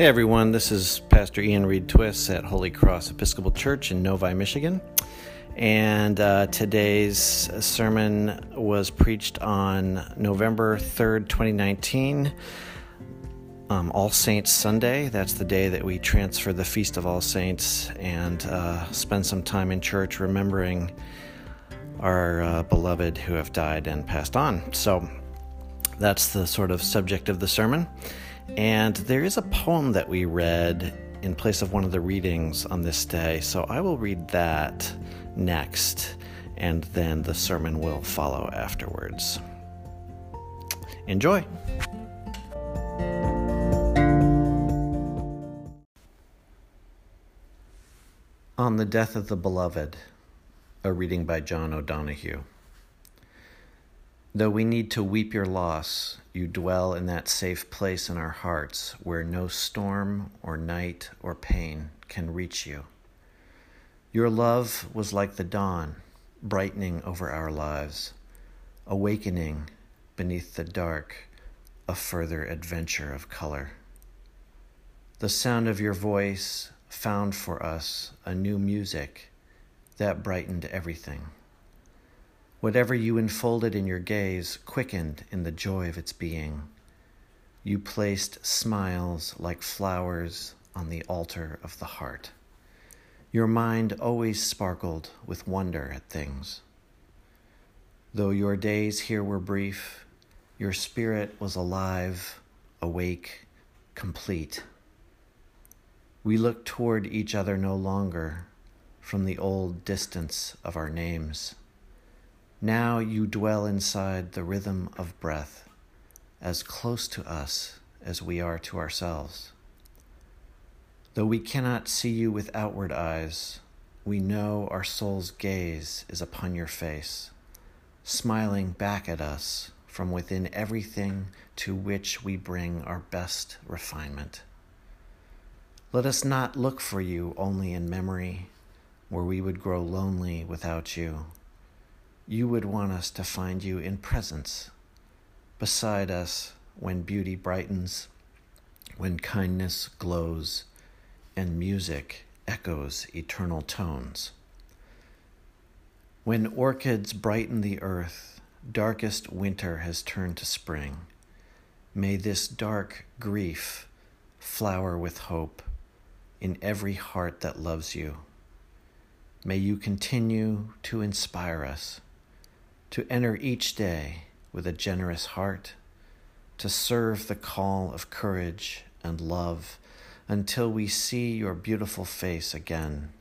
Hey everyone, this is Pastor Ian Reed Twiss at Holy Cross Episcopal Church in Novi, Michigan. And uh, today's sermon was preached on November 3rd, 2019, um, All Saints Sunday. That's the day that we transfer the Feast of All Saints and uh, spend some time in church remembering our uh, beloved who have died and passed on. So that's the sort of subject of the sermon. And there is a poem that we read in place of one of the readings on this day. So I will read that next, and then the sermon will follow afterwards. Enjoy! On the Death of the Beloved, a reading by John O'Donohue. Though we need to weep your loss, you dwell in that safe place in our hearts where no storm or night or pain can reach you. Your love was like the dawn, brightening over our lives, awakening beneath the dark a further adventure of color. The sound of your voice found for us a new music that brightened everything. Whatever you enfolded in your gaze quickened in the joy of its being. You placed smiles like flowers on the altar of the heart. Your mind always sparkled with wonder at things. Though your days here were brief, your spirit was alive, awake, complete. We looked toward each other no longer from the old distance of our names. Now you dwell inside the rhythm of breath, as close to us as we are to ourselves. Though we cannot see you with outward eyes, we know our soul's gaze is upon your face, smiling back at us from within everything to which we bring our best refinement. Let us not look for you only in memory, where we would grow lonely without you you would want us to find you in presence, beside us when beauty brightens, when kindness glows, and music echoes eternal tones. When orchids brighten the earth, darkest winter has turned to spring. May this dark grief flower with hope in every heart that loves you. May you continue to inspire us to enter each day with a generous heart, to serve the call of courage and love until we see your beautiful face again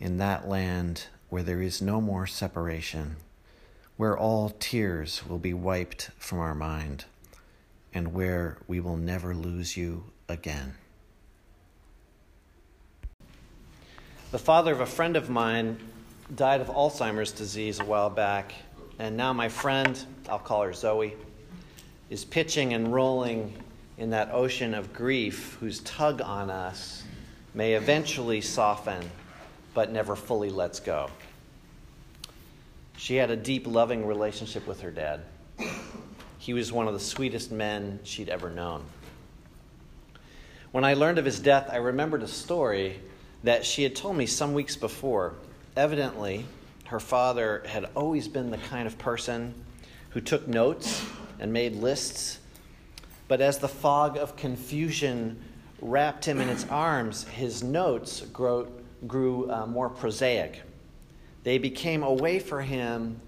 in that land where there is no more separation, where all tears will be wiped from our mind, and where we will never lose you again. The father of a friend of mine died of Alzheimer's disease a while back and now my friend, I'll call her Zoe, is pitching and rolling in that ocean of grief whose tug on us may eventually soften but never fully lets go. She had a deep, loving relationship with her dad. He was one of the sweetest men she'd ever known. When I learned of his death, I remembered a story that she had told me some weeks before. Evidently, her father had always been the kind of person who took notes and made lists. But as the fog of confusion wrapped him in its arms, his notes grew, grew uh, more prosaic. They became a way for him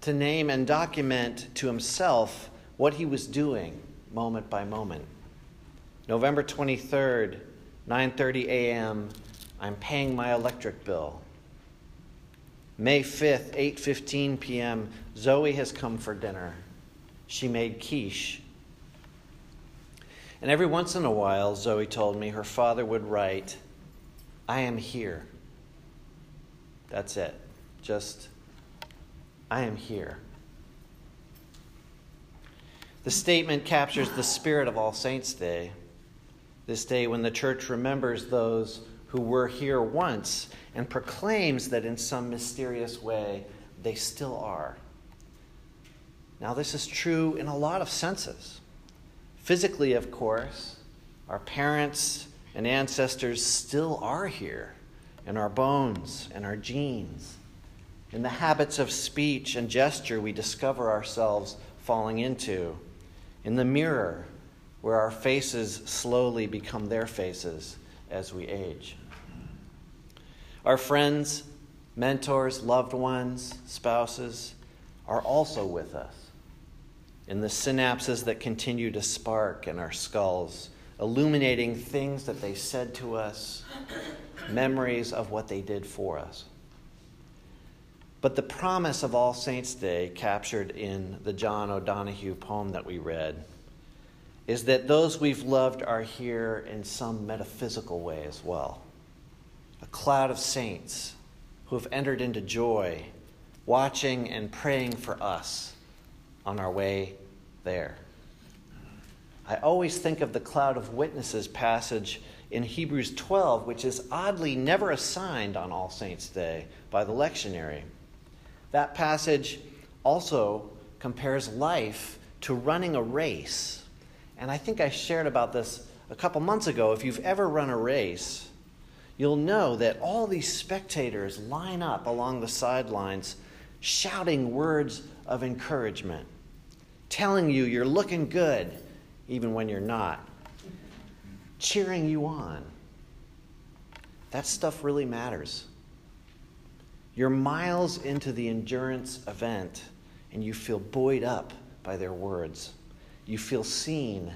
to name and document to himself what he was doing moment by moment. November 23rd, 9:30 a.m. I'm paying my electric bill. May 5th, 8:15 p.m. Zoe has come for dinner. She made quiche. And every once in a while, Zoe told me, her father would write, I am here. That's it. Just, I am here. The statement captures the spirit of All Saints' Day, this day when the church remembers those who were here once and proclaims that in some mysterious way they still are. Now, this is true in a lot of senses. Physically, of course, our parents and ancestors still are here in our bones and our genes. In the habits of speech and gesture we discover ourselves falling into. In the mirror, where our faces slowly become their faces as we age. Our friends, mentors, loved ones, spouses are also with us in the synapses that continue to spark in our skulls, illuminating things that they said to us, memories of what they did for us. But the promise of All Saints' Day, captured in the John O'Donohue poem that we read, is that those we've loved are here in some metaphysical way as well. A cloud of saints who have entered into joy, watching and praying for us on our way there. I always think of the cloud of witnesses passage in Hebrews 12, which is oddly never assigned on All Saints' Day by the lectionary. That passage also compares life to running a race. And I think I shared about this a couple months ago. If you've ever run a race, you'll know that all these spectators line up along the sidelines shouting words of encouragement telling you you're looking good even when you're not, cheering you on. That stuff really matters. You're miles into the endurance event and you feel buoyed up by their words. You feel seen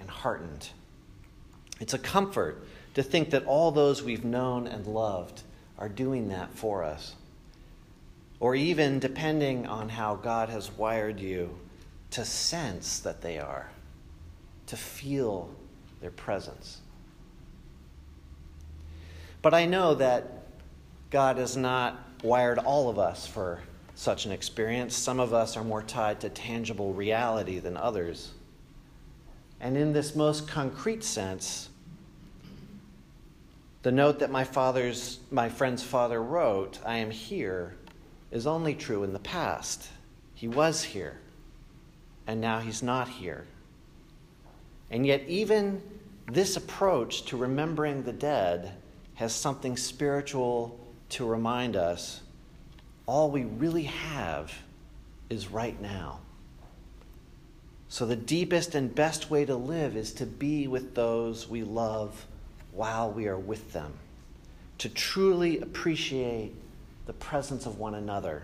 and heartened. It's a comfort to think that all those we've known and loved are doing that for us. Or even, depending on how God has wired you, to sense that they are, to feel their presence. But I know that God has not wired all of us for such an experience. Some of us are more tied to tangible reality than others. And in this most concrete sense, the note that my father's my friend's father wrote, I am here, is only true in the past. He was here and now he's not here. And yet, even this approach to remembering the dead has something spiritual to remind us all we really have is right now. So, the deepest and best way to live is to be with those we love while we are with them, to truly appreciate the presence of one another,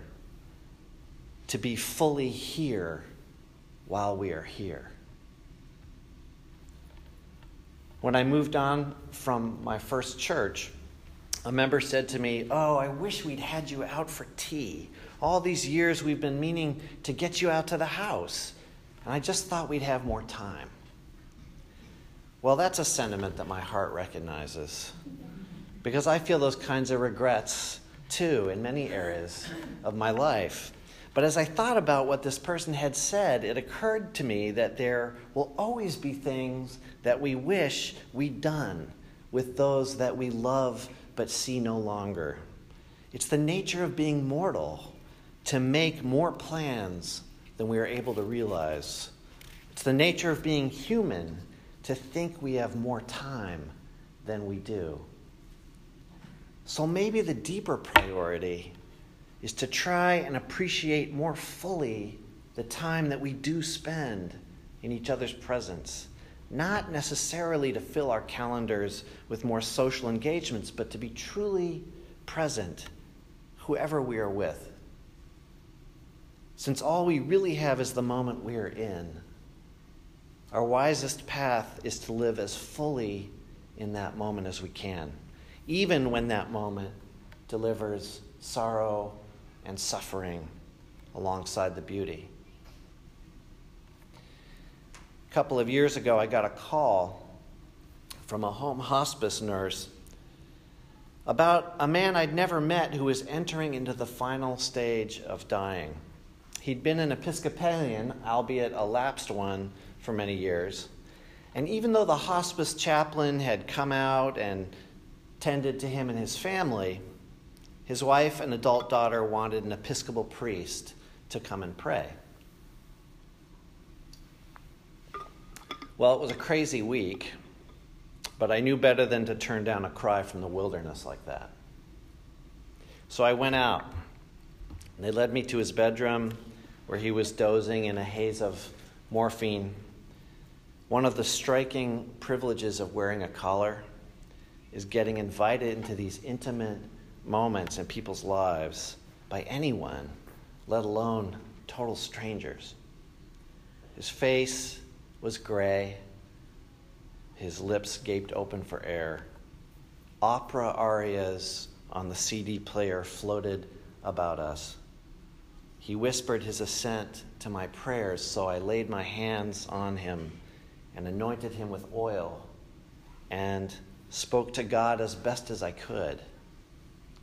to be fully here while we are here. When I moved on from my first church, a member said to me, Oh, I wish we'd had you out for tea. All these years we've been meaning to get you out to the house, and I just thought we'd have more time. Well, that's a sentiment that my heart recognizes because I feel those kinds of regrets too in many areas of my life. But as I thought about what this person had said, it occurred to me that there will always be things that we wish we'd done with those that we love but see no longer. It's the nature of being mortal to make more plans than we are able to realize. It's the nature of being human to think we have more time than we do. So maybe the deeper priority is to try and appreciate more fully the time that we do spend in each other's presence. Not necessarily to fill our calendars with more social engagements, but to be truly present, whoever we are with. Since all we really have is the moment we are in, our wisest path is to live as fully in that moment as we can, even when that moment delivers sorrow and suffering alongside the beauty. A couple of years ago, I got a call from a home hospice nurse about a man I'd never met who was entering into the final stage of dying. He'd been an Episcopalian, albeit a lapsed one, for many years. And even though the hospice chaplain had come out and tended to him and his family, his wife and adult daughter wanted an Episcopal priest to come and pray. Well, it was a crazy week. But I knew better than to turn down a cry from the wilderness like that. So I went out. They led me to his bedroom where he was dozing in a haze of morphine. One of the striking privileges of wearing a collar is getting invited into these intimate moments in people's lives by anyone, let alone total strangers. His face was gray, his lips gaped open for air. Opera arias on the CD player floated about us. He whispered his assent to my prayers, so I laid my hands on him and anointed him with oil and spoke to God as best as I could,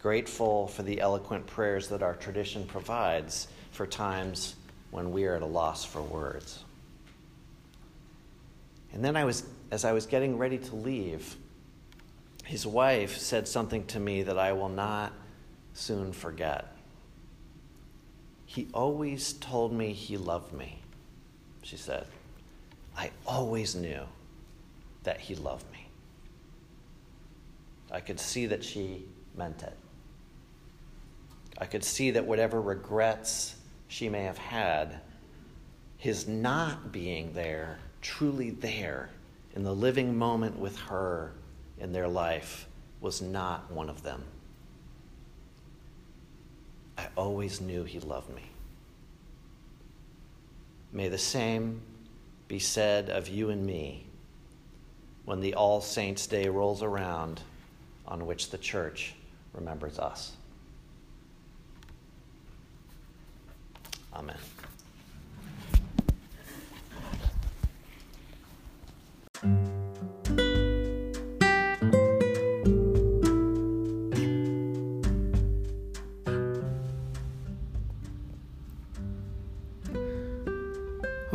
grateful for the eloquent prayers that our tradition provides for times when we are at a loss for words. And then I was as I was getting ready to leave, his wife said something to me that I will not soon forget. He always told me he loved me, she said. I always knew that he loved me. I could see that she meant it. I could see that whatever regrets she may have had, his not being there, truly there in the living moment with her in their life, was not one of them. I always knew he loved me. May the same be said of you and me when the All Saints' Day rolls around on which the church remembers us. Amen.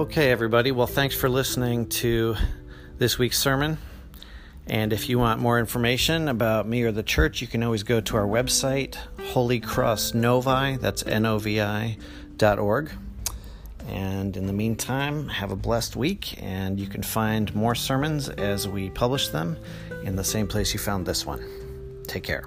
Okay, everybody. Well, thanks for listening to this week's sermon. And if you want more information about me or the church, you can always go to our website, Holy Cross Novi, that's N O V I dot org. And in the meantime, have a blessed week, and you can find more sermons as we publish them in the same place you found this one. Take care.